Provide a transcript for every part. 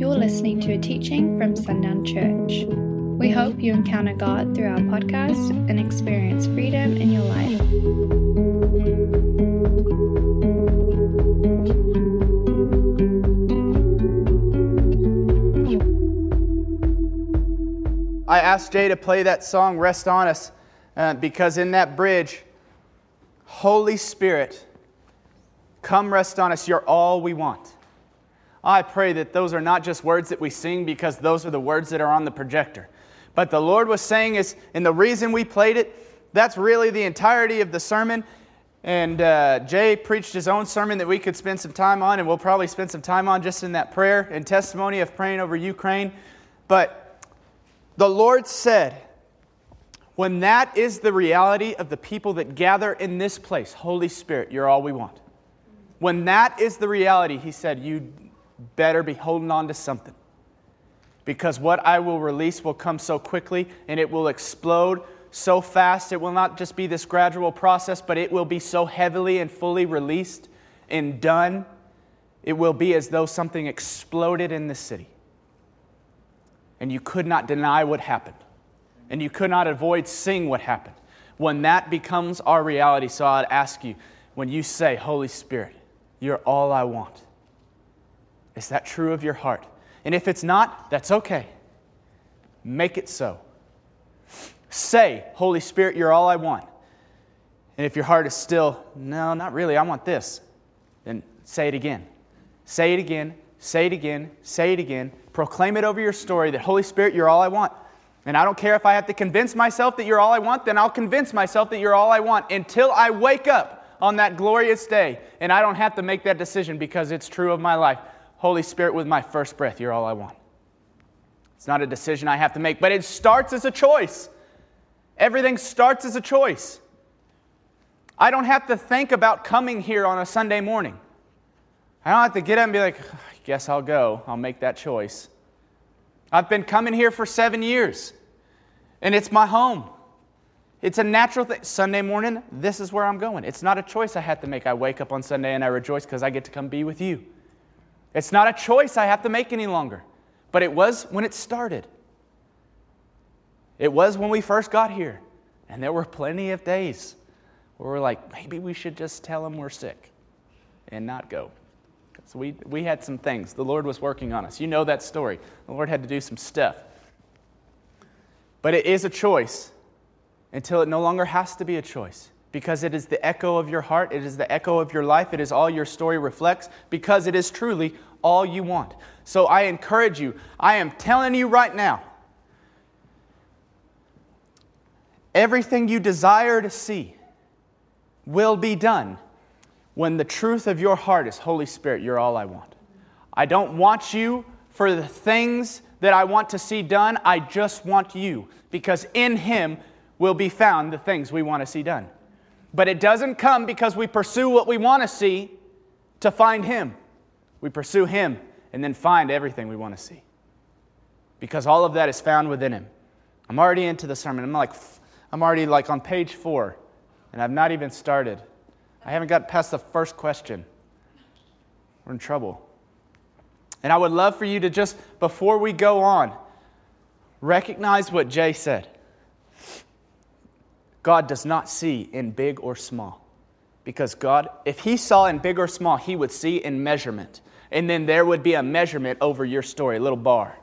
You're listening to a teaching from Sundown Church. We hope you encounter God through our podcast and experience freedom in your life. I asked Jay to play that song, Rest on Us, uh, because in that bridge, Holy Spirit, come rest on us. You're all we want. I pray that those are not just words that we sing because those are the words that are on the projector. But the Lord was saying is, and the reason we played it, that's really the entirety of the sermon. And uh, Jay preached his own sermon that we could spend some time on, and we'll probably spend some time on just in that prayer and testimony of praying over Ukraine. But the Lord said, when that is the reality of the people that gather in this place, Holy Spirit, you're all we want. When that is the reality, He said, you better be holding on to something. Because what I will release will come so quickly and it will explode so fast. It will not just be this gradual process, but it will be so heavily and fully released and done. It will be as though something exploded in the city and you could not deny what happened, and you could not avoid seeing what happened. When that becomes our reality, so I'd ask you, when you say, Holy Spirit, you're all I want, is that true of your heart? And if it's not, that's okay. Make it so. Say, Holy Spirit, you're all I want. And if your heart is still, no, not really, I want this, then say it again. Say it again, say it again, say it again, Proclaim it over your story that, Holy Spirit, you're all I want. And I don't care if I have to convince myself that you're all I want, then I'll convince myself that you're all I want until I wake up on that glorious day and I don't have to make that decision because it's true of my life. Holy Spirit, with my first breath, you're all I want. It's not a decision I have to make, but it starts as a choice. Everything starts as a choice. I don't have to think about coming here on a Sunday morning. I don't have to get up and be like, I guess I'll go. I'll make that choice. I've been coming here for seven years, and it's my home. It's a natural thing. Sunday morning, this is where I'm going. It's not a choice I have to make. I wake up on Sunday and I rejoice because I get to come be with you. It's not a choice I have to make any longer, but it was when it started. It was when we first got here, and there were plenty of days where we're like, maybe we should just tell them we're sick and not go. So we, we had some things. The Lord was working on us. You know that story. The Lord had to do some stuff. But it is a choice until it no longer has to be a choice because it is the echo of your heart, it is the echo of your life, it is all your story reflects because it is truly all you want. So I encourage you, I am telling you right now, everything you desire to see will be done when the truth of your heart is Holy Spirit, you're all I want. I don't want you for the things that I want to see done. I just want you because in Him will be found the things we want to see done. But it doesn't come because we pursue what we want to see to find Him. We pursue Him and then find everything we want to see because all of that is found within Him. I'm already into the sermon. I'm like, I'm already like on page four, and I've not even started. I haven't got past the first question. We're in trouble. And I would love for you to just, before we go on, recognize what Jay said. God does not see in big or small. Because God, if He saw in big or small, He would see in measurement. And then there would be a measurement over your story, a little bar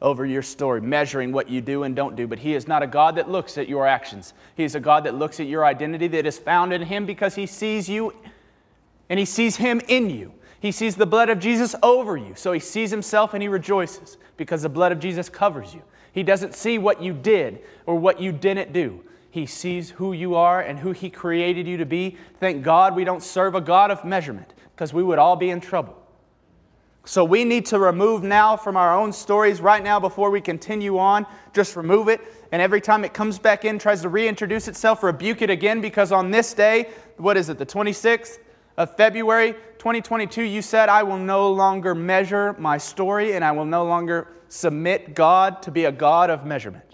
over your story, measuring what you do and don't do. But He is not a God that looks at your actions. He is a God that looks at your identity that is found in Him because He sees you and He sees Him in you. He sees the blood of Jesus over you. So He sees Himself and He rejoices because the blood of Jesus covers you. He doesn't see what you did or what you didn't do. He sees who you are and who He created you to be. Thank God we don't serve a God of measurement because we would all be in trouble. So we need to remove now from our own stories right now before we continue on. Just remove it. And every time it comes back in, tries to reintroduce itself, rebuke it again because on this day, what is it, the 26th of February 2022, you said, I will no longer measure my story and I will no longer submit God to be a God of measurement.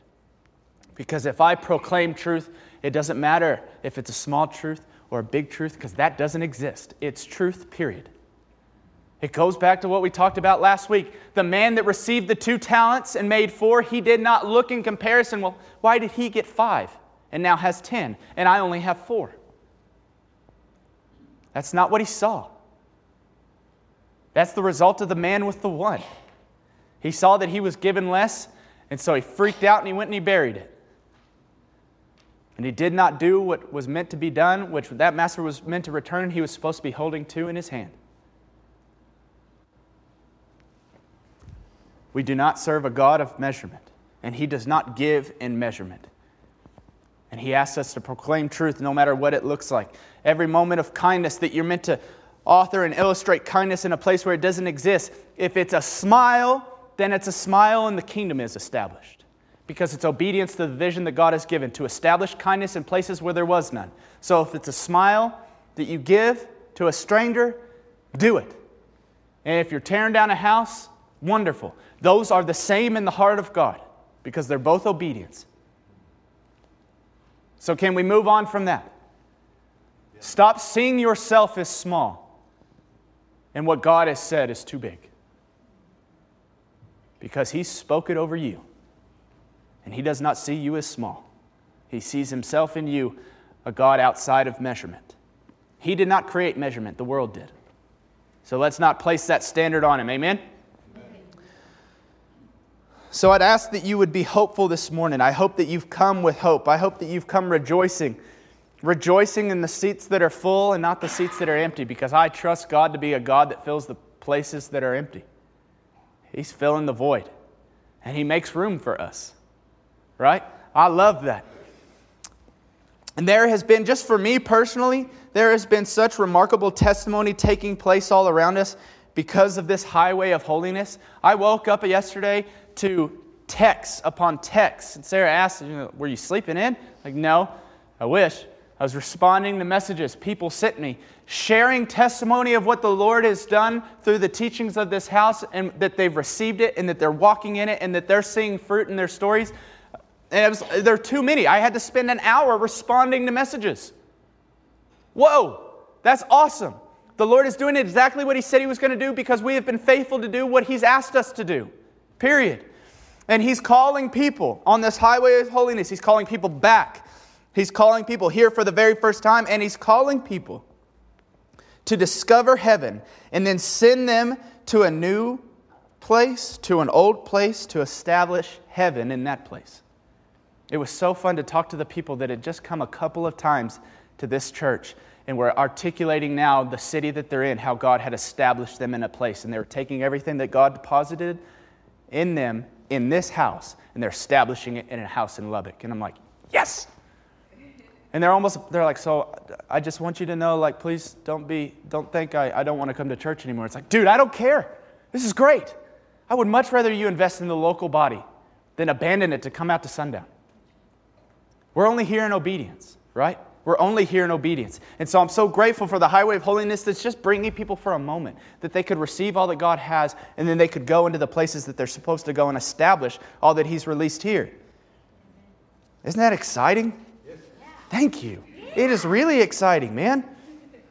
Because if I proclaim truth, it doesn't matter if it's a small truth or a big truth because that doesn't exist. It's truth, period. It goes back to what we talked about last week. The man that received the two talents and made four, he did not look in comparison. Well, why did he get five and now has ten, and I only have four? That's not what he saw. That's the result of the man with the one. He saw that he was given less, and so he freaked out and he went and he buried it. And he did not do what was meant to be done, which that master was meant to return, he was supposed to be holding two in his hand. We do not serve a God of measurement, and He does not give in measurement. And He asks us to proclaim truth no matter what it looks like. Every moment of kindness that you're meant to author and illustrate kindness in a place where it doesn't exist, if it's a smile, then it's a smile and the kingdom is established. Because it's obedience to the vision that God has given to establish kindness in places where there was none. So if it's a smile that you give to a stranger, do it. And if you're tearing down a house, wonderful. Those are the same in the heart of God because they're both obedience. So, can we move on from that? Stop seeing yourself as small and what God has said is too big. Because He spoke it over you. And He does not see you as small. He sees Himself in you, a God outside of measurement. He did not create measurement, the world did. So let's not place that standard on Him. Amen? So I'd ask that you would be hopeful this morning. I hope that you've come with hope. I hope that you've come rejoicing, rejoicing in the seats that are full and not the seats that are empty, because I trust God to be a God that fills the places that are empty. He's filling the void, and He makes room for us. Right? I love that. And there has been, just for me personally, there has been such remarkable testimony taking place all around us because of this highway of holiness. I woke up yesterday to texts upon texts. And Sarah asked, Were you sleeping in? Like, no, I wish. I was responding to messages people sent me, sharing testimony of what the Lord has done through the teachings of this house and that they've received it and that they're walking in it and that they're seeing fruit in their stories. And was, there are too many. I had to spend an hour responding to messages. Whoa, that's awesome. The Lord is doing exactly what He said He was going to do because we have been faithful to do what He's asked us to do. Period. And He's calling people on this highway of holiness. He's calling people back. He's calling people here for the very first time, and He's calling people to discover heaven and then send them to a new place, to an old place, to establish heaven in that place. It was so fun to talk to the people that had just come a couple of times to this church and were articulating now the city that they're in, how God had established them in a place. And they were taking everything that God deposited in them in this house, and they're establishing it in a house in Lubbock. And I'm like, yes! And they're almost, they're like, so I just want you to know, like, please don't be, don't think I, I don't want to come to church anymore. It's like, dude, I don't care. This is great. I would much rather you invest in the local body than abandon it to come out to sundown. We're only here in obedience, right? We're only here in obedience. And so I'm so grateful for the highway of holiness that's just bringing people for a moment, that they could receive all that God has, and then they could go into the places that they're supposed to go and establish all that He's released here. Isn't that exciting? Thank you. It is really exciting, man.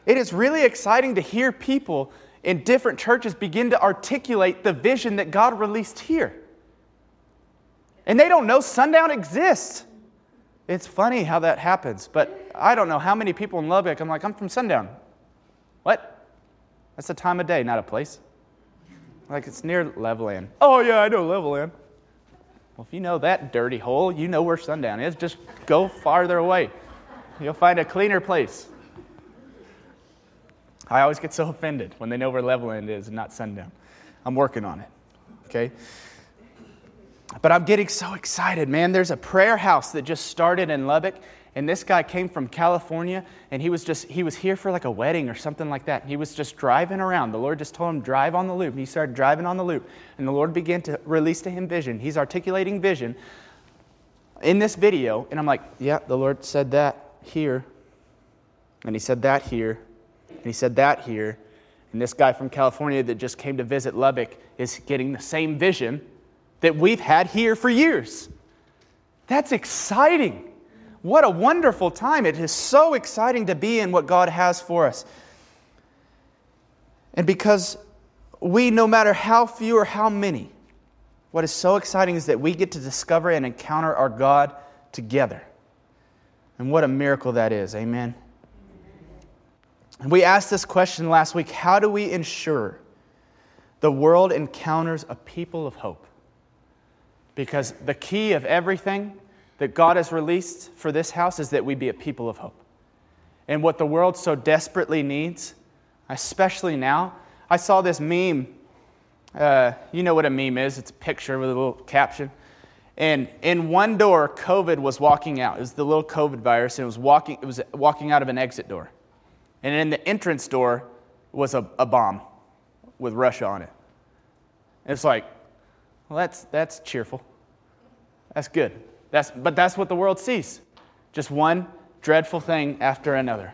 It is really exciting to hear people in different churches begin to articulate the vision that God released here. And they don't know sundown exists. It's funny how that happens, but I don't know how many people in Lubbock, I'm like, I'm from Sundown. What? That's a time of day, not a place. Like it's near Levelland. Oh, yeah, I know Levelland. Well, if you know that dirty hole, you know where Sundown is. Just go farther away. You'll find a cleaner place. I always get so offended when they know where Levelland is and not Sundown. I'm working on it. Okay? But I'm getting so excited, man. There's a prayer house that just started in Lubbock, and this guy came from California, and he was just he was here for like a wedding or something like that. He was just driving around. The Lord just told him drive on the loop. And he started driving on the loop, and the Lord began to release to him vision. He's articulating vision in this video, and I'm like, yeah, the Lord said that here, and He said that here, and He said that here, and this guy from California that just came to visit Lubbock is getting the same vision that we've had here for years. That's exciting. What a wonderful time. It is so exciting to be in what God has for us. And because we, no matter how few or how many, what is so exciting is that we get to discover and encounter our God together. And what a miracle that is. Amen. We asked this question last week how do we ensure the world encounters a people of hope? Because the key of everything that God has released for this house is that we be a people of hope. And what the world so desperately needs, especially now, I saw this meme. Uh, you know what a meme is it's a picture with a little caption. And in one door, COVID was walking out. It was the little COVID virus, and it was walking, it was walking out of an exit door. And in the entrance door was a, a bomb with Russia on it. And it's like, well, that's, that's cheerful. That's good. That's, but that's what the world sees. Just one dreadful thing after another.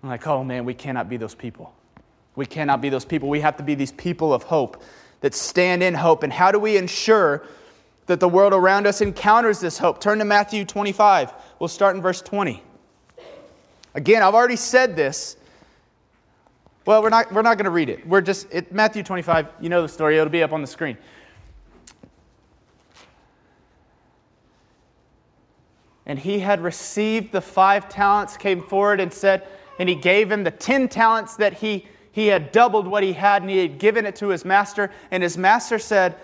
I'm like, oh man, we cannot be those people. We cannot be those people. We have to be these people of hope that stand in hope. And how do we ensure that the world around us encounters this hope? Turn to Matthew 25. We'll start in verse 20. Again, I've already said this. Well, we're not, we're not going to read it. We're just, it, Matthew 25, you know the story, it'll be up on the screen. And he had received the five talents, came forward and said, and he gave him the ten talents that he he had doubled what he had and he had given it to his master. And his master said,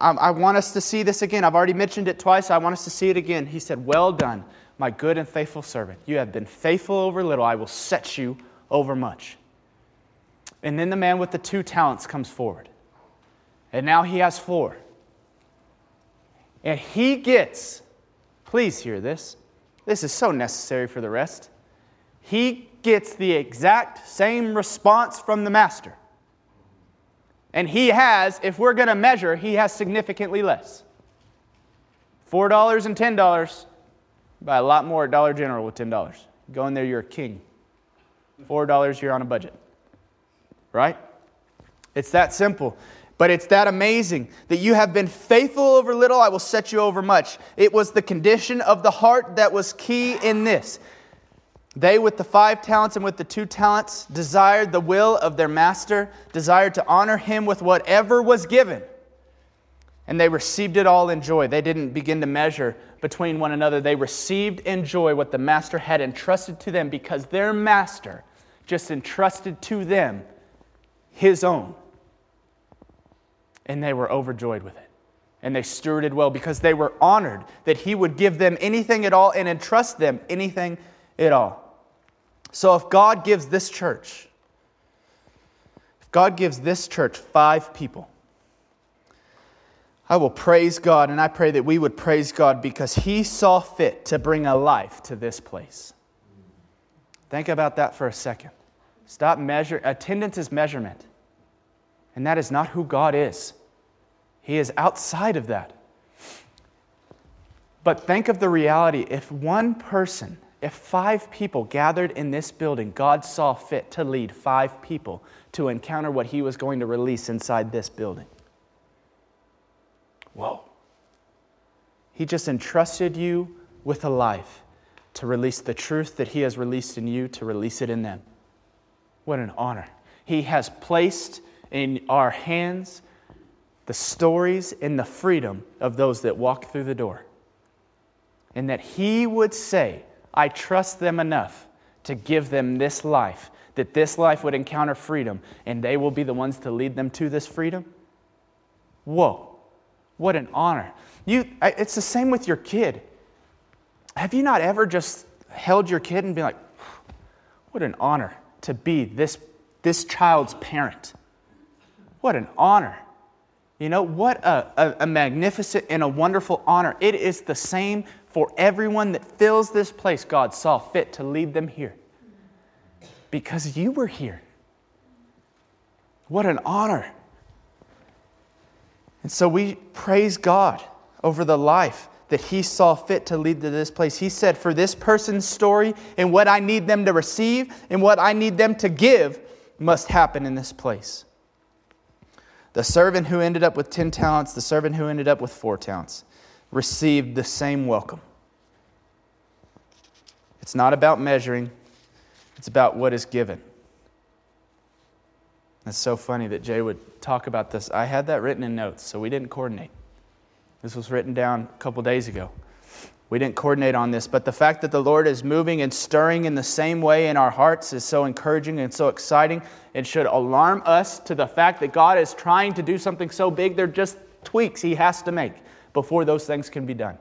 I, I want us to see this again. I've already mentioned it twice. I want us to see it again. He said, Well done, my good and faithful servant. You have been faithful over little. I will set you over much. And then the man with the two talents comes forward. And now he has four. And he gets, please hear this. This is so necessary for the rest. He gets the exact same response from the master. And he has, if we're going to measure, he has significantly less. $4 and $10, buy a lot more at Dollar General with $10. Go in there, you're a king. $4, you're on a budget. Right? It's that simple. But it's that amazing that you have been faithful over little, I will set you over much. It was the condition of the heart that was key in this. They, with the five talents and with the two talents, desired the will of their master, desired to honor him with whatever was given. And they received it all in joy. They didn't begin to measure between one another. They received in joy what the master had entrusted to them because their master just entrusted to them his own. And they were overjoyed with it. And they stewarded well because they were honored that he would give them anything at all and entrust them anything at all. So if God gives this church, if God gives this church five people, I will praise God, and I pray that we would praise God because He saw fit to bring a life to this place. Think about that for a second. Stop measure. Attendance is measurement, and that is not who God is. He is outside of that. But think of the reality if one person if five people gathered in this building, God saw fit to lead five people to encounter what He was going to release inside this building. Whoa. He just entrusted you with a life to release the truth that He has released in you, to release it in them. What an honor. He has placed in our hands the stories and the freedom of those that walk through the door. And that He would say, I trust them enough to give them this life, that this life would encounter freedom, and they will be the ones to lead them to this freedom? Whoa, what an honor. You, it's the same with your kid. Have you not ever just held your kid and been like, what an honor to be this, this child's parent? What an honor. You know, what a, a, a magnificent and a wonderful honor. It is the same for everyone that fills this place, God saw fit to lead them here because you were here. What an honor. And so we praise God over the life that He saw fit to lead to this place. He said, For this person's story and what I need them to receive and what I need them to give must happen in this place. The servant who ended up with 10 talents, the servant who ended up with four talents received the same welcome. It's not about measuring, it's about what is given. It's so funny that Jay would talk about this. I had that written in notes, so we didn't coordinate. This was written down a couple days ago. We didn't coordinate on this, but the fact that the Lord is moving and stirring in the same way in our hearts is so encouraging and so exciting. It should alarm us to the fact that God is trying to do something so big, they're just tweaks He has to make before those things can be done.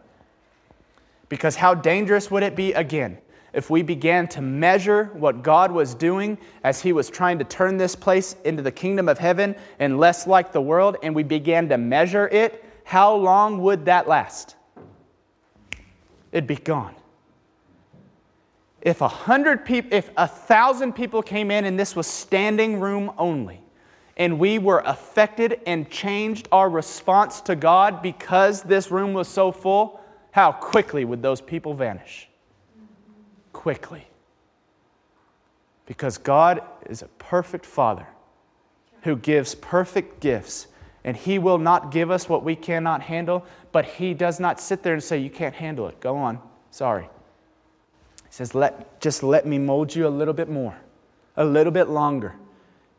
Because how dangerous would it be, again, if we began to measure what God was doing as He was trying to turn this place into the kingdom of heaven and less like the world, and we began to measure it, how long would that last? It'd be gone. If a hundred people, if a thousand people came in and this was standing room only, and we were affected and changed our response to God because this room was so full, how quickly would those people vanish? Quickly. Because God is a perfect Father who gives perfect gifts, and He will not give us what we cannot handle, but he does not sit there and say, You can't handle it. Go on. Sorry. He says, let, Just let me mold you a little bit more, a little bit longer,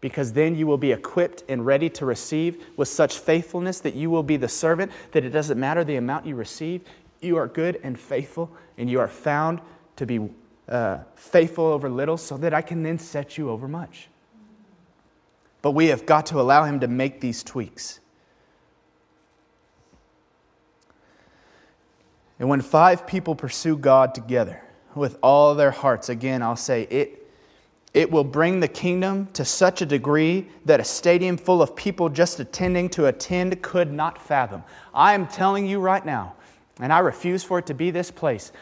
because then you will be equipped and ready to receive with such faithfulness that you will be the servant, that it doesn't matter the amount you receive. You are good and faithful, and you are found to be uh, faithful over little, so that I can then set you over much. But we have got to allow him to make these tweaks. And when five people pursue God together with all their hearts, again, I'll say it, it will bring the kingdom to such a degree that a stadium full of people just attending to attend could not fathom. I am telling you right now, and I refuse for it to be this place.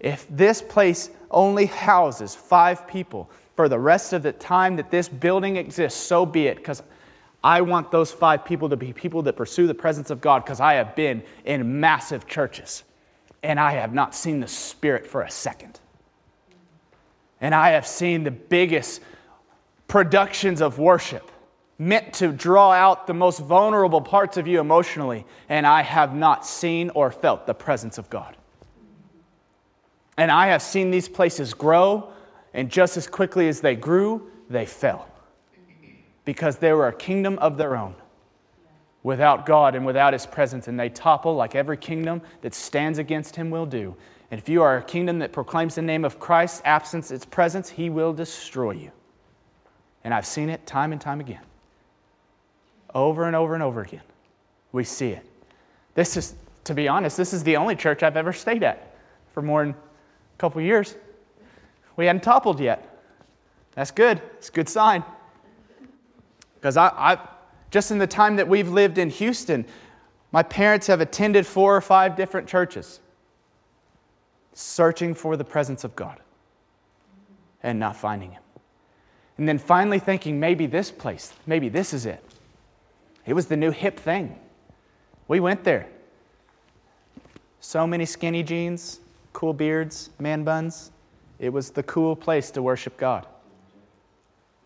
If this place only houses five people for the rest of the time that this building exists, so be it, because I want those five people to be people that pursue the presence of God, because I have been in massive churches and I have not seen the Spirit for a second. And I have seen the biggest productions of worship meant to draw out the most vulnerable parts of you emotionally, and I have not seen or felt the presence of God. And I have seen these places grow, and just as quickly as they grew, they fell because they were a kingdom of their own without God and without His presence, and they topple like every kingdom that stands against Him will do. And if you are a kingdom that proclaims the name of Christ, absence its presence, He will destroy you. And I've seen it time and time again. Over and over and over again. We see it. This is, to be honest, this is the only church I've ever stayed at for more than a couple years. We hadn't toppled yet. That's good. It's a good sign. Because I, I, just in the time that we've lived in Houston, my parents have attended four or five different churches, searching for the presence of God and not finding Him. And then finally thinking, maybe this place, maybe this is it. It was the new hip thing. We went there. So many skinny jeans, cool beards, man buns. It was the cool place to worship God.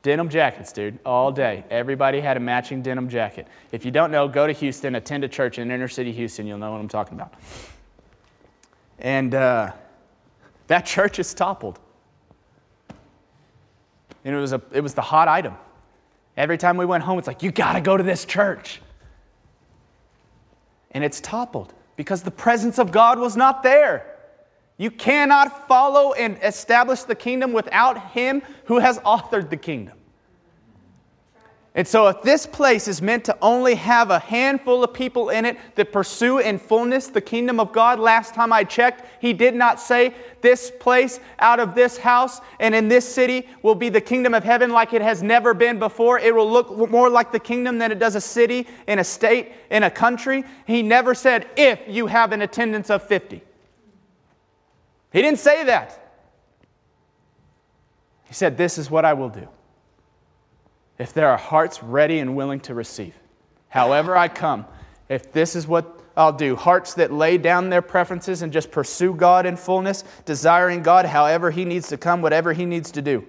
Denim jackets, dude, all day. Everybody had a matching denim jacket. If you don't know, go to Houston, attend a church in inner city Houston. You'll know what I'm talking about. And uh, that church is toppled. And it was, a, it was the hot item. Every time we went home, it's like, you got to go to this church. And it's toppled because the presence of God was not there. You cannot follow and establish the kingdom without Him who has authored the kingdom. And so, if this place is meant to only have a handful of people in it that pursue in fullness the kingdom of God, last time I checked, He did not say this place out of this house and in this city will be the kingdom of heaven like it has never been before. It will look more like the kingdom than it does a city, in a state, in a country. He never said, if you have an attendance of 50. He didn't say that. He said, This is what I will do. If there are hearts ready and willing to receive, however I come, if this is what I'll do, hearts that lay down their preferences and just pursue God in fullness, desiring God however He needs to come, whatever He needs to do.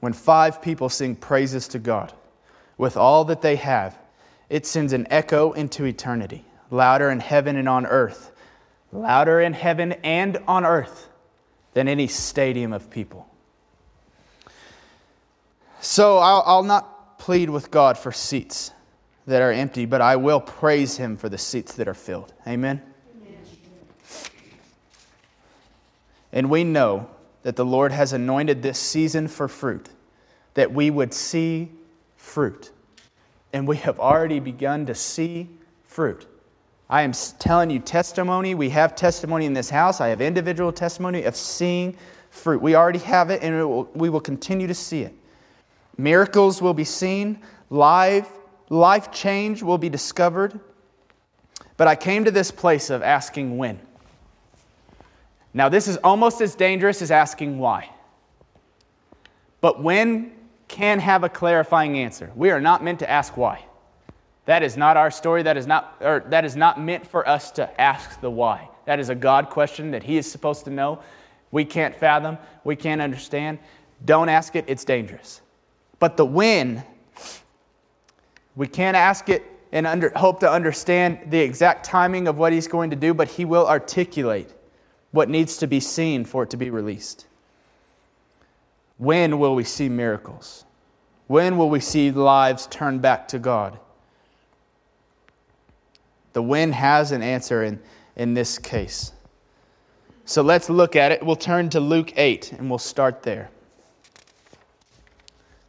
When five people sing praises to God with all that they have, it sends an echo into eternity louder in heaven and on earth, louder in heaven and on earth than any stadium of people. So I'll, I'll not plead with God for seats that are empty, but I will praise Him for the seats that are filled. Amen? Amen. And we know that the Lord has anointed this season for fruit, that we would see fruit. And we have already begun to see fruit. I am telling you testimony. We have testimony in this house. I have individual testimony of seeing fruit. We already have it, and will, we will continue to see it. Miracles will be seen, live, life change will be discovered. But I came to this place of asking when. Now, this is almost as dangerous as asking why. But when can have a clarifying answer. We are not meant to ask why. That is not our story. That is not, or that is not meant for us to ask the why. That is a God question that He is supposed to know. We can't fathom, we can't understand. Don't ask it, it's dangerous. But the when, we can't ask it and under, hope to understand the exact timing of what He's going to do, but He will articulate what needs to be seen for it to be released. When will we see miracles? When will we see lives turn back to God? The wind has an answer in, in this case. So let's look at it. We'll turn to Luke 8 and we'll start there.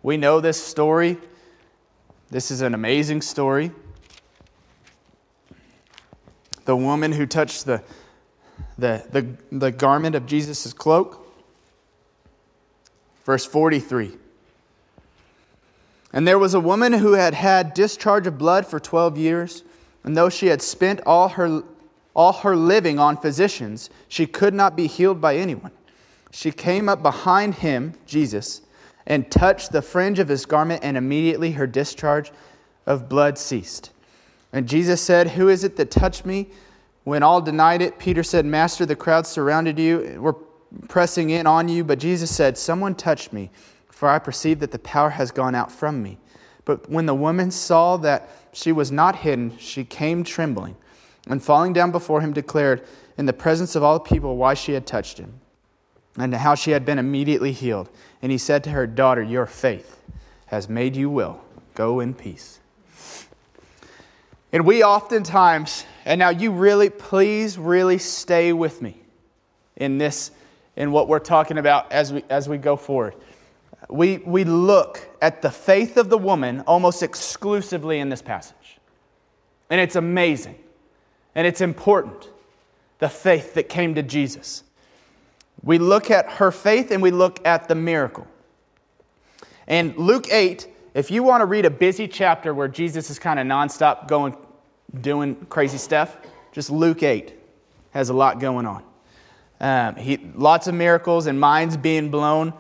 We know this story. This is an amazing story. The woman who touched the, the, the, the garment of Jesus' cloak. Verse 43. And there was a woman who had had discharge of blood for 12 years, and though she had spent all her, all her living on physicians, she could not be healed by anyone. She came up behind him, Jesus, and touched the fringe of his garment, and immediately her discharge of blood ceased. And Jesus said, Who is it that touched me? When all denied it, Peter said, Master, the crowd surrounded you, were pressing in on you. But Jesus said, Someone touched me, for I perceive that the power has gone out from me. But when the woman saw that she was not hidden, she came trembling, and falling down before him, declared in the presence of all the people why she had touched him and how she had been immediately healed. And he said to her, Daughter, your faith has made you well. Go in peace. And we oftentimes, and now you really, please really stay with me in this, in what we're talking about as we, as we go forward. We, we look at the faith of the woman almost exclusively in this passage. And it's amazing. And it's important. The faith that came to Jesus. We look at her faith and we look at the miracle. And Luke 8, if you want to read a busy chapter where Jesus is kind of nonstop going, doing crazy stuff, just Luke 8 has a lot going on. Um, he, lots of miracles and minds being blown.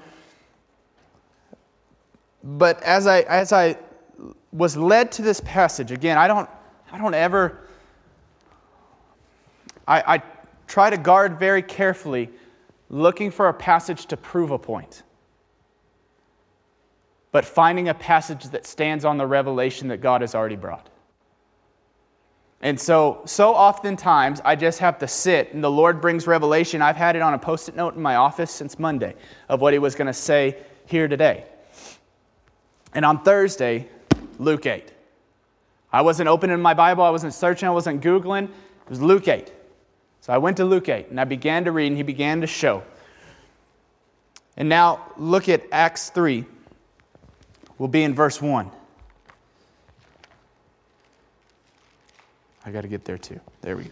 But as I, as I was led to this passage, again, I don't, I don't ever, I, I try to guard very carefully looking for a passage to prove a point, but finding a passage that stands on the revelation that God has already brought. And so, so oftentimes, I just have to sit, and the Lord brings revelation. I've had it on a post it note in my office since Monday of what He was going to say here today. And on Thursday, Luke 8. I wasn't opening my Bible, I wasn't searching, I wasn't Googling. It was Luke 8. So I went to Luke 8 and I began to read, and he began to show. And now look at Acts 3. We'll be in verse 1. I got to get there too. There we go.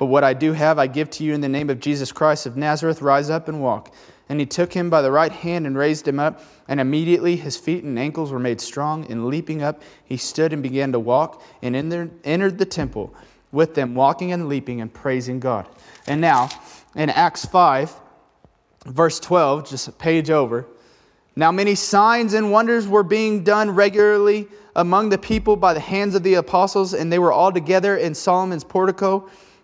but what I do have I give to you in the name of Jesus Christ of Nazareth. Rise up and walk. And he took him by the right hand and raised him up, and immediately his feet and ankles were made strong. And leaping up, he stood and began to walk, and entered the temple with them, walking and leaping and praising God. And now, in Acts 5, verse 12, just a page over, Now, many signs and wonders were being done regularly among the people by the hands of the apostles, and they were all together in Solomon's portico.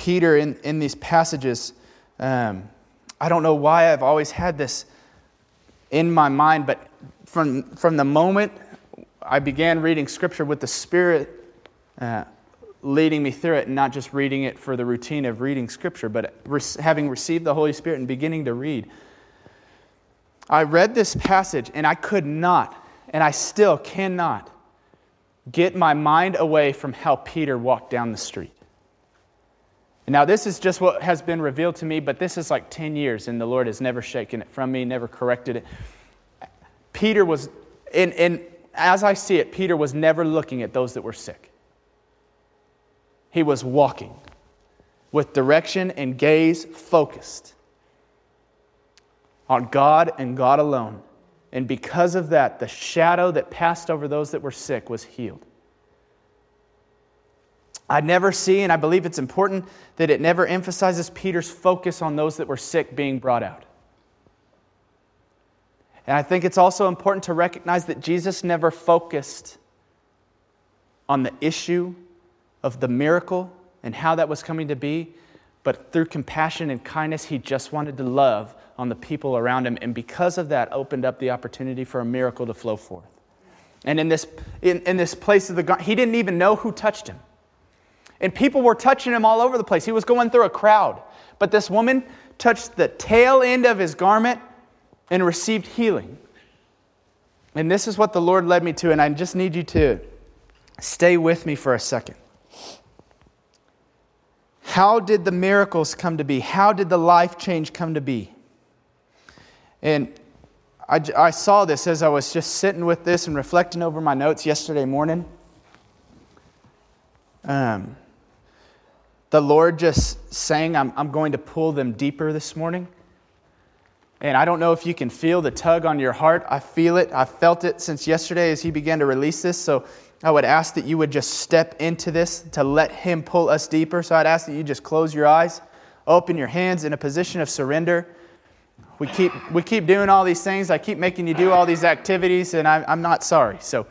Peter in, in these passages. Um, I don't know why I've always had this in my mind, but from, from the moment I began reading Scripture with the Spirit uh, leading me through it, and not just reading it for the routine of reading Scripture, but having received the Holy Spirit and beginning to read, I read this passage and I could not, and I still cannot, get my mind away from how Peter walked down the street. Now, this is just what has been revealed to me, but this is like 10 years, and the Lord has never shaken it from me, never corrected it. Peter was, and, and as I see it, Peter was never looking at those that were sick. He was walking with direction and gaze focused on God and God alone. And because of that, the shadow that passed over those that were sick was healed. I never see, and I believe it's important that it never emphasizes Peter's focus on those that were sick being brought out. And I think it's also important to recognize that Jesus never focused on the issue of the miracle and how that was coming to be, but through compassion and kindness, he just wanted to love on the people around him. And because of that, opened up the opportunity for a miracle to flow forth. And in this, in, in this place of the garden, he didn't even know who touched him. And people were touching him all over the place. He was going through a crowd. But this woman touched the tail end of his garment and received healing. And this is what the Lord led me to, and I just need you to stay with me for a second. How did the miracles come to be? How did the life change come to be? And I, I saw this as I was just sitting with this and reflecting over my notes yesterday morning. Um, the Lord just saying, I'm, I'm going to pull them deeper this morning. And I don't know if you can feel the tug on your heart. I feel it. I felt it since yesterday as He began to release this. So I would ask that you would just step into this to let Him pull us deeper. So I'd ask that you just close your eyes, open your hands in a position of surrender. We keep, we keep doing all these things. I keep making you do all these activities, and I, I'm not sorry. So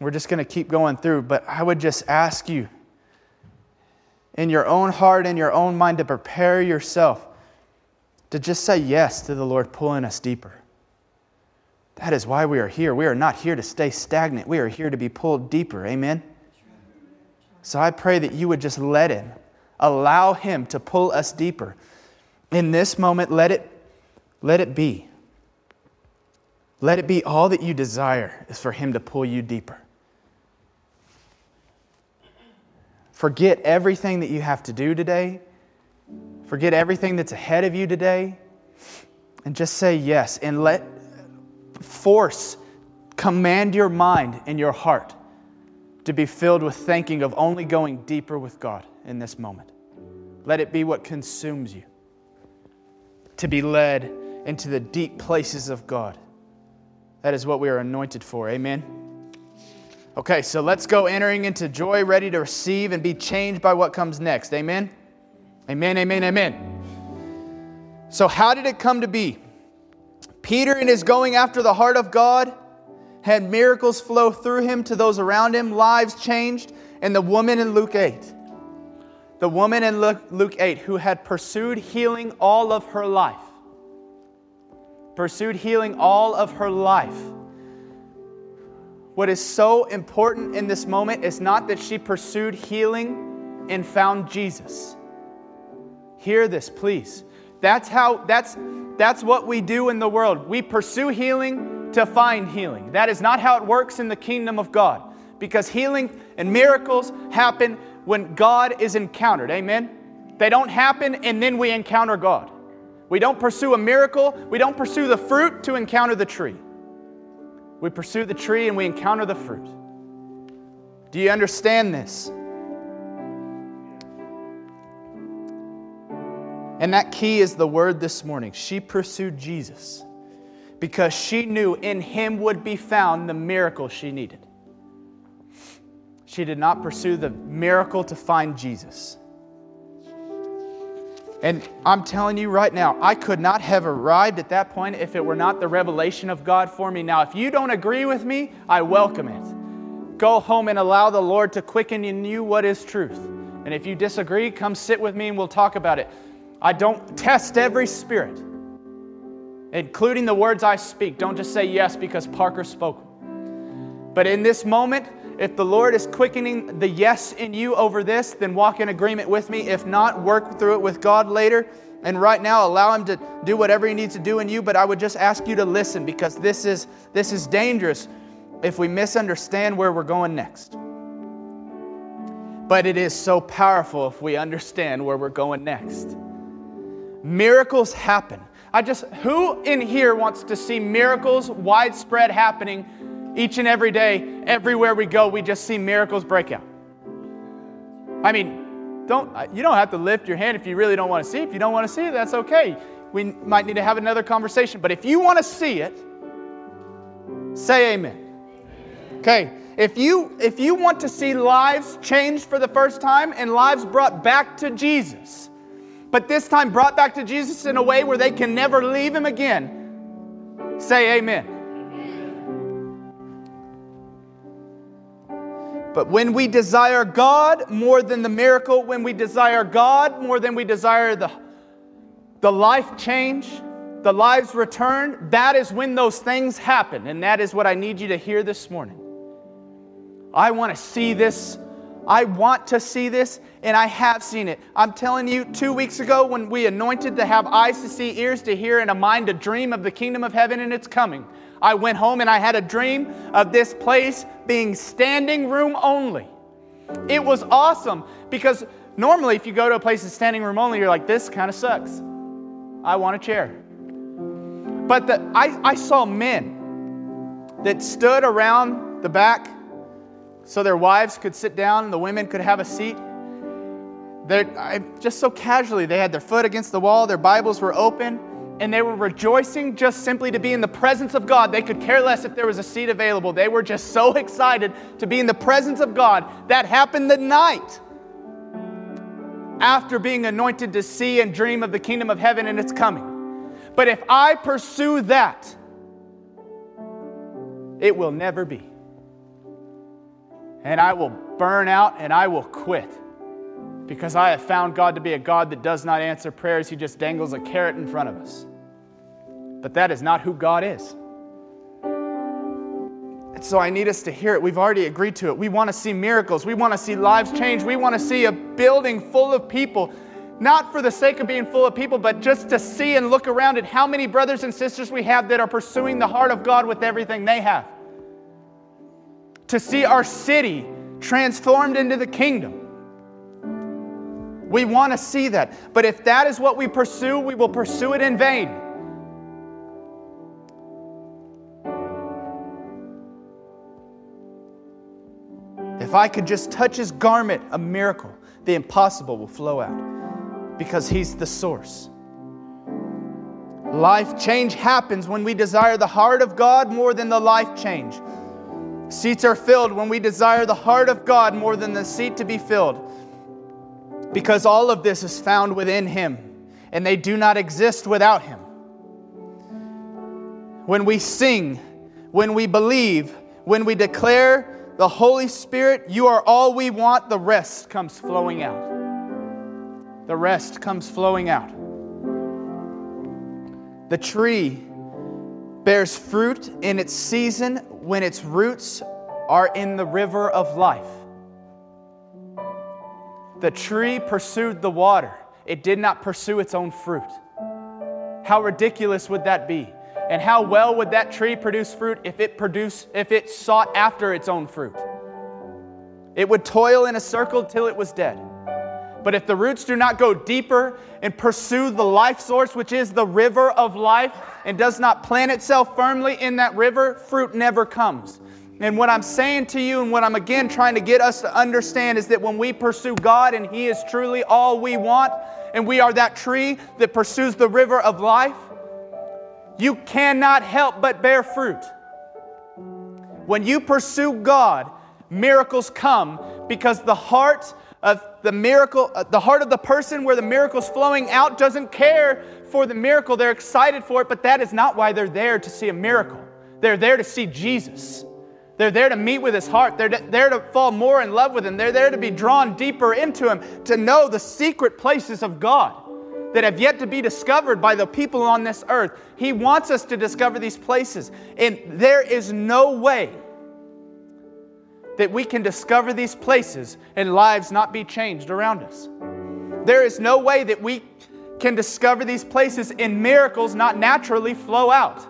we're just going to keep going through. But I would just ask you in your own heart and your own mind to prepare yourself to just say yes to the Lord pulling us deeper. That is why we are here. We are not here to stay stagnant. We are here to be pulled deeper. Amen? So I pray that you would just let Him, allow Him to pull us deeper. In this moment, let it, let it be. Let it be all that you desire is for Him to pull you deeper. Forget everything that you have to do today. Forget everything that's ahead of you today. And just say yes. And let force command your mind and your heart to be filled with thinking of only going deeper with God in this moment. Let it be what consumes you. To be led into the deep places of God. That is what we are anointed for. Amen. Okay, so let's go entering into joy, ready to receive and be changed by what comes next. Amen? Amen, amen, amen. So, how did it come to be? Peter, in his going after the heart of God, had miracles flow through him to those around him, lives changed, and the woman in Luke 8. The woman in Luke 8 who had pursued healing all of her life. Pursued healing all of her life what is so important in this moment is not that she pursued healing and found Jesus. Hear this, please. That's how that's that's what we do in the world. We pursue healing to find healing. That is not how it works in the kingdom of God. Because healing and miracles happen when God is encountered. Amen. They don't happen and then we encounter God. We don't pursue a miracle, we don't pursue the fruit to encounter the tree. We pursue the tree and we encounter the fruit. Do you understand this? And that key is the word this morning. She pursued Jesus because she knew in him would be found the miracle she needed. She did not pursue the miracle to find Jesus. And I'm telling you right now, I could not have arrived at that point if it were not the revelation of God for me. Now, if you don't agree with me, I welcome it. Go home and allow the Lord to quicken in you what is truth. And if you disagree, come sit with me and we'll talk about it. I don't test every spirit, including the words I speak. Don't just say yes because Parker spoke. But in this moment, if the Lord is quickening the yes in you over this, then walk in agreement with me. If not, work through it with God later. And right now, allow Him to do whatever He needs to do in you. But I would just ask you to listen because this is, this is dangerous if we misunderstand where we're going next. But it is so powerful if we understand where we're going next. Miracles happen. I just, who in here wants to see miracles widespread happening each and every day, everywhere we go, we just see miracles break out. I mean, don't uh, you don't have to lift your hand if you really don't want to see. If you don't want to see it, that's okay. We might need to have another conversation. But if you want to see it, say amen. Okay. If you if you want to see lives changed for the first time and lives brought back to Jesus, but this time brought back to Jesus in a way where they can never leave him again, say amen. But when we desire God more than the miracle, when we desire God more than we desire the, the life change, the lives return, that is when those things happen. And that is what I need you to hear this morning. I want to see this. I want to see this, and I have seen it. I'm telling you, two weeks ago, when we anointed to have eyes to see, ears to hear, and a mind to dream of the kingdom of heaven and its coming, I went home and I had a dream of this place being standing room only. It was awesome because normally, if you go to a place that's standing room only, you're like, this kind of sucks. I want a chair. But the, I, I saw men that stood around the back so their wives could sit down the women could have a seat. They're, just so casually, they had their foot against the wall, their Bibles were open and they were rejoicing just simply to be in the presence of God. They could care less if there was a seat available. They were just so excited to be in the presence of God. That happened the night after being anointed to see and dream of the kingdom of heaven and its coming. But if I pursue that, it will never be. And I will burn out and I will quit because I have found God to be a God that does not answer prayers. He just dangles a carrot in front of us. But that is not who God is. And so I need us to hear it. We've already agreed to it. We want to see miracles. We want to see lives change. We want to see a building full of people, not for the sake of being full of people, but just to see and look around at how many brothers and sisters we have that are pursuing the heart of God with everything they have. To see our city transformed into the kingdom we want to see that. But if that is what we pursue, we will pursue it in vain. If I could just touch his garment, a miracle, the impossible will flow out because he's the source. Life change happens when we desire the heart of God more than the life change. Seats are filled when we desire the heart of God more than the seat to be filled because all of this is found within Him and they do not exist without Him. When we sing, when we believe, when we declare the Holy Spirit, you are all we want, the rest comes flowing out. The rest comes flowing out. The tree bears fruit in its season when its roots are in the river of life. The tree pursued the water, it did not pursue its own fruit. How ridiculous would that be? And how well would that tree produce fruit if it produced if it sought after its own fruit? It would toil in a circle till it was dead. But if the roots do not go deeper and pursue the life source, which is the river of life, and does not plant itself firmly in that river, fruit never comes. And what I'm saying to you, and what I'm again trying to get us to understand, is that when we pursue God and He is truly all we want, and we are that tree that pursues the river of life, you cannot help but bear fruit. When you pursue God, miracles come because the heart of the miracle, uh, the heart of the person where the miracle's flowing out doesn't care for the miracle. They're excited for it, but that is not why they're there to see a miracle. They're there to see Jesus. They're there to meet with his heart. They're there to fall more in love with him. They're there to be drawn deeper into him, to know the secret places of God that have yet to be discovered by the people on this earth. He wants us to discover these places. And there is no way that we can discover these places and lives not be changed around us. There is no way that we can discover these places and miracles not naturally flow out.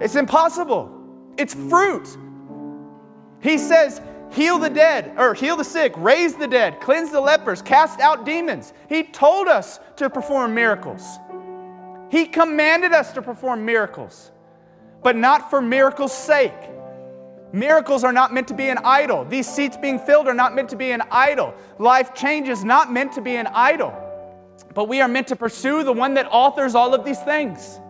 It's impossible. It's fruit. He says, heal the dead, or heal the sick, raise the dead, cleanse the lepers, cast out demons. He told us to perform miracles. He commanded us to perform miracles, but not for miracles' sake. Miracles are not meant to be an idol. These seats being filled are not meant to be an idol. Life change is not meant to be an idol. But we are meant to pursue the one that authors all of these things.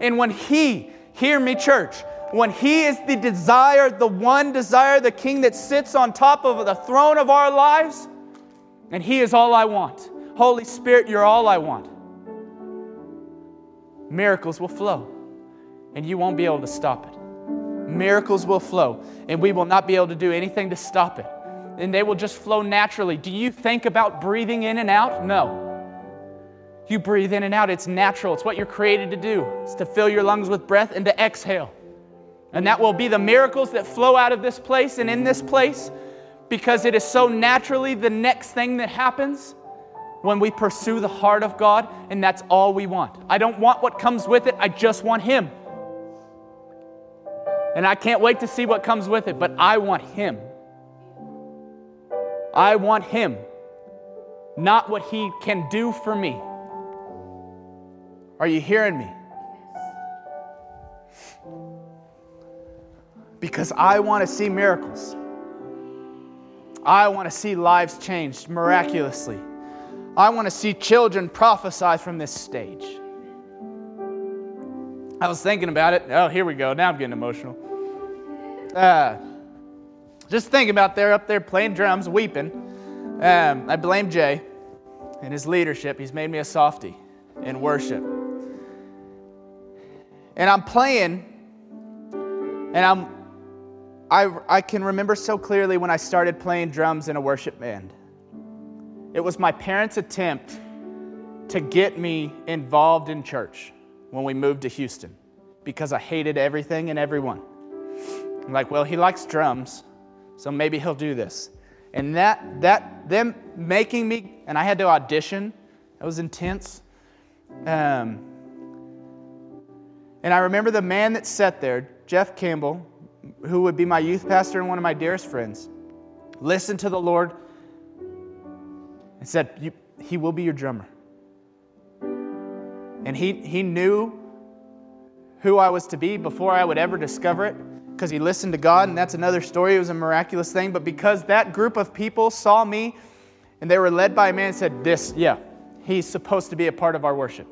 And when He Hear me, church. When He is the desire, the one desire, the King that sits on top of the throne of our lives, and He is all I want. Holy Spirit, you're all I want. Miracles will flow, and you won't be able to stop it. Miracles will flow, and we will not be able to do anything to stop it. And they will just flow naturally. Do you think about breathing in and out? No. You breathe in and out, it's natural. It's what you're created to do. It's to fill your lungs with breath and to exhale. And that will be the miracles that flow out of this place and in this place because it is so naturally the next thing that happens when we pursue the heart of God, and that's all we want. I don't want what comes with it, I just want Him. And I can't wait to see what comes with it, but I want Him. I want Him, not what He can do for me. Are you hearing me? Because I want to see miracles. I want to see lives changed miraculously. I want to see children prophesy from this stage. I was thinking about it. Oh, here we go. Now I'm getting emotional. Uh, just thinking about there up there playing drums, weeping. Um, I blame Jay and his leadership. He's made me a softy in worship and I'm playing, and I'm, I, I can remember so clearly when I started playing drums in a worship band. It was my parents' attempt to get me involved in church when we moved to Houston because I hated everything and everyone. I'm like, well, he likes drums, so maybe he'll do this. And that, that, them making me, and I had to audition, that was intense. Um, and I remember the man that sat there, Jeff Campbell, who would be my youth pastor and one of my dearest friends, listened to the Lord and said, He will be your drummer. And he, he knew who I was to be before I would ever discover it because he listened to God, and that's another story. It was a miraculous thing. But because that group of people saw me and they were led by a man and said, This, yeah, he's supposed to be a part of our worship.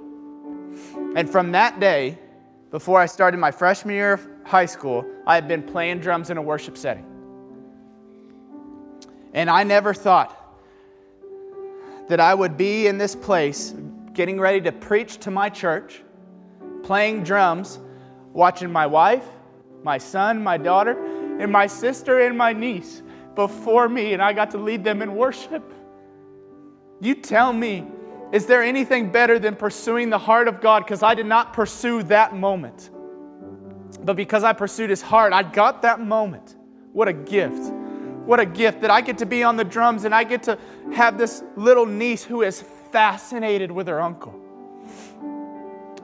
And from that day, before I started my freshman year of high school, I had been playing drums in a worship setting. And I never thought that I would be in this place getting ready to preach to my church, playing drums, watching my wife, my son, my daughter, and my sister and my niece before me, and I got to lead them in worship. You tell me is there anything better than pursuing the heart of God? Because I did not pursue that moment. But because I pursued his heart, I got that moment. What a gift. What a gift that I get to be on the drums and I get to have this little niece who is fascinated with her uncle.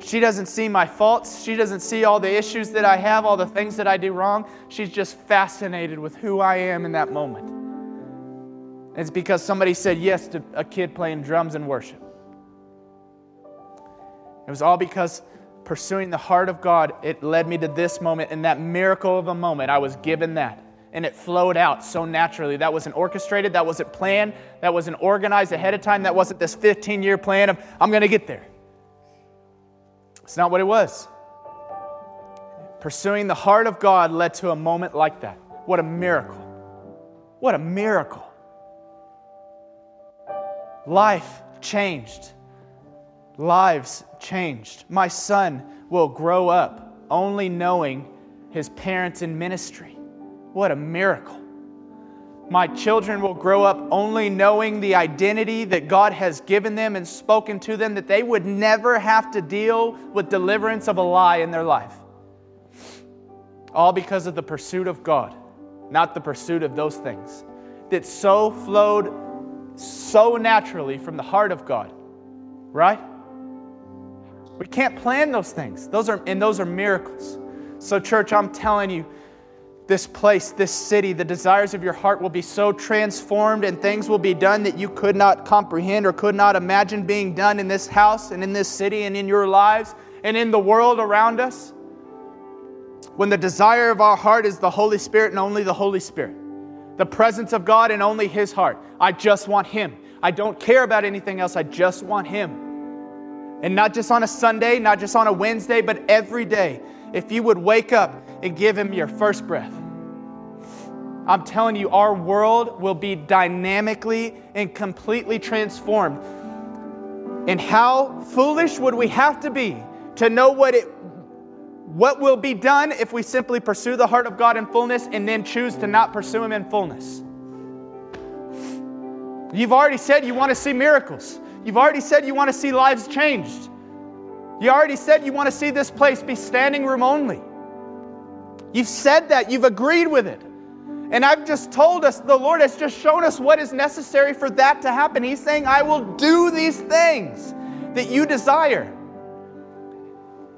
She doesn't see my faults. She doesn't see all the issues that I have, all the things that I do wrong. She's just fascinated with who I am in that moment. It's because somebody said yes to a kid playing drums in worship. It was all because pursuing the heart of God, it led me to this moment. In that miracle of a moment, I was given that. And it flowed out so naturally. That wasn't orchestrated, that wasn't planned, that wasn't organized ahead of time, that wasn't this 15 year plan of, I'm going to get there. It's not what it was. Pursuing the heart of God led to a moment like that. What a miracle. What a miracle. Life changed. Lives changed. My son will grow up only knowing his parents in ministry. What a miracle. My children will grow up only knowing the identity that God has given them and spoken to them, that they would never have to deal with deliverance of a lie in their life. All because of the pursuit of God, not the pursuit of those things that so flowed so naturally from the heart of God, right? We can't plan those things. Those are and those are miracles. So church, I'm telling you, this place, this city, the desires of your heart will be so transformed and things will be done that you could not comprehend or could not imagine being done in this house and in this city and in your lives and in the world around us. When the desire of our heart is the Holy Spirit and only the Holy Spirit, the presence of God and only His heart. I just want Him. I don't care about anything else. I just want Him. And not just on a Sunday, not just on a Wednesday, but every day. If you would wake up and give Him your first breath. I'm telling you, our world will be dynamically and completely transformed. And how foolish would we have to be to know what it what will be done if we simply pursue the heart of God in fullness and then choose to not pursue Him in fullness? You've already said you want to see miracles. You've already said you want to see lives changed. You already said you want to see this place be standing room only. You've said that, you've agreed with it. And I've just told us, the Lord has just shown us what is necessary for that to happen. He's saying, I will do these things that you desire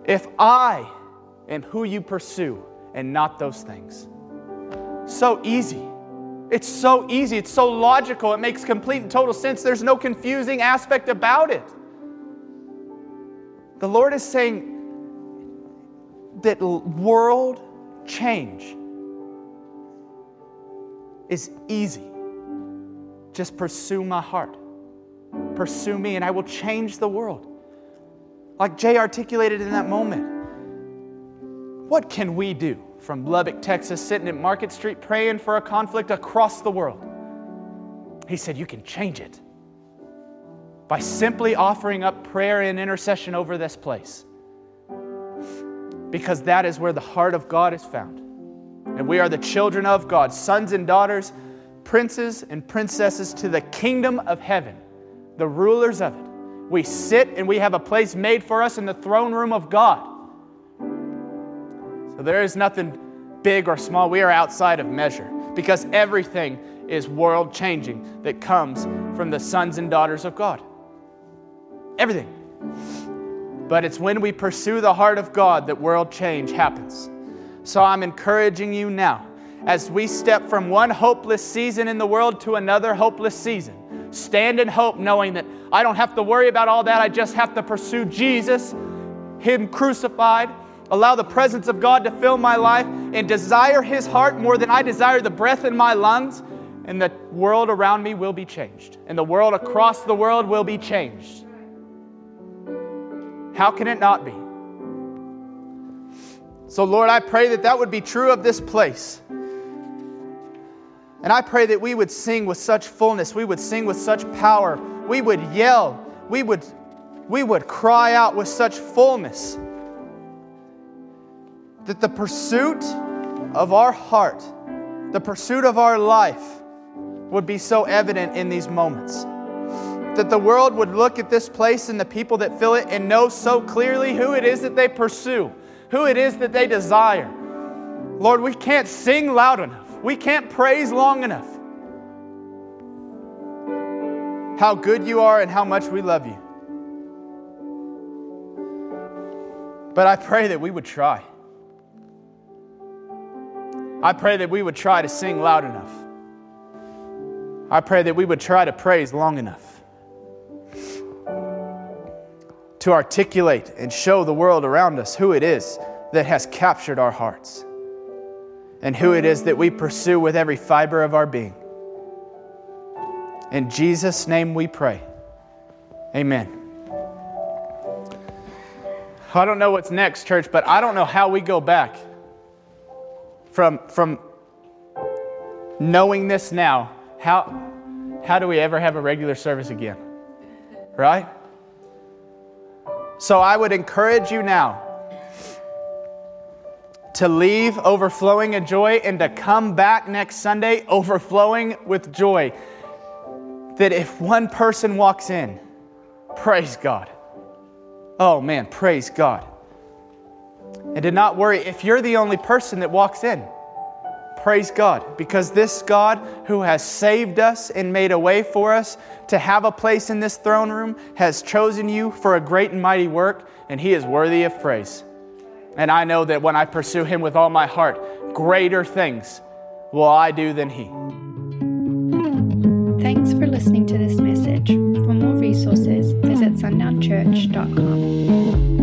if I am who you pursue and not those things. So easy. It's so easy, it's so logical, it makes complete and total sense. There's no confusing aspect about it. The Lord is saying that world change is easy. Just pursue my heart. Pursue me, and I will change the world. Like Jay articulated in that moment. What can we do? From Lubbock, Texas, sitting at Market Street praying for a conflict across the world. He said, You can change it by simply offering up prayer and intercession over this place. Because that is where the heart of God is found. And we are the children of God, sons and daughters, princes and princesses to the kingdom of heaven, the rulers of it. We sit and we have a place made for us in the throne room of God. So there is nothing big or small. We are outside of measure because everything is world changing that comes from the sons and daughters of God. Everything. But it's when we pursue the heart of God that world change happens. So I'm encouraging you now as we step from one hopeless season in the world to another hopeless season. Stand in hope, knowing that I don't have to worry about all that. I just have to pursue Jesus, Him crucified, allow the presence of God to fill my life and desire His heart more than I desire the breath in my lungs, and the world around me will be changed. And the world across the world will be changed. How can it not be? So, Lord, I pray that that would be true of this place. And I pray that we would sing with such fullness, we would sing with such power, we would yell, we would, we would cry out with such fullness that the pursuit of our heart, the pursuit of our life, would be so evident in these moments. That the world would look at this place and the people that fill it and know so clearly who it is that they pursue, who it is that they desire. Lord, we can't sing loud enough, we can't praise long enough. How good you are and how much we love you. But I pray that we would try. I pray that we would try to sing loud enough. I pray that we would try to praise long enough to articulate and show the world around us who it is that has captured our hearts and who it is that we pursue with every fiber of our being. In Jesus' name we pray. Amen. I don't know what's next, church, but I don't know how we go back from, from knowing this now. How, how do we ever have a regular service again? Right? So I would encourage you now to leave overflowing in joy and to come back next Sunday overflowing with joy. That if one person walks in, praise God. Oh man, praise God. And do not worry if you're the only person that walks in. Praise God, because this God who has saved us and made a way for us to have a place in this throne room has chosen you for a great and mighty work, and He is worthy of praise. And I know that when I pursue Him with all my heart, greater things will I do than He. Thanks for listening to this message. For more resources, visit sundownchurch.com.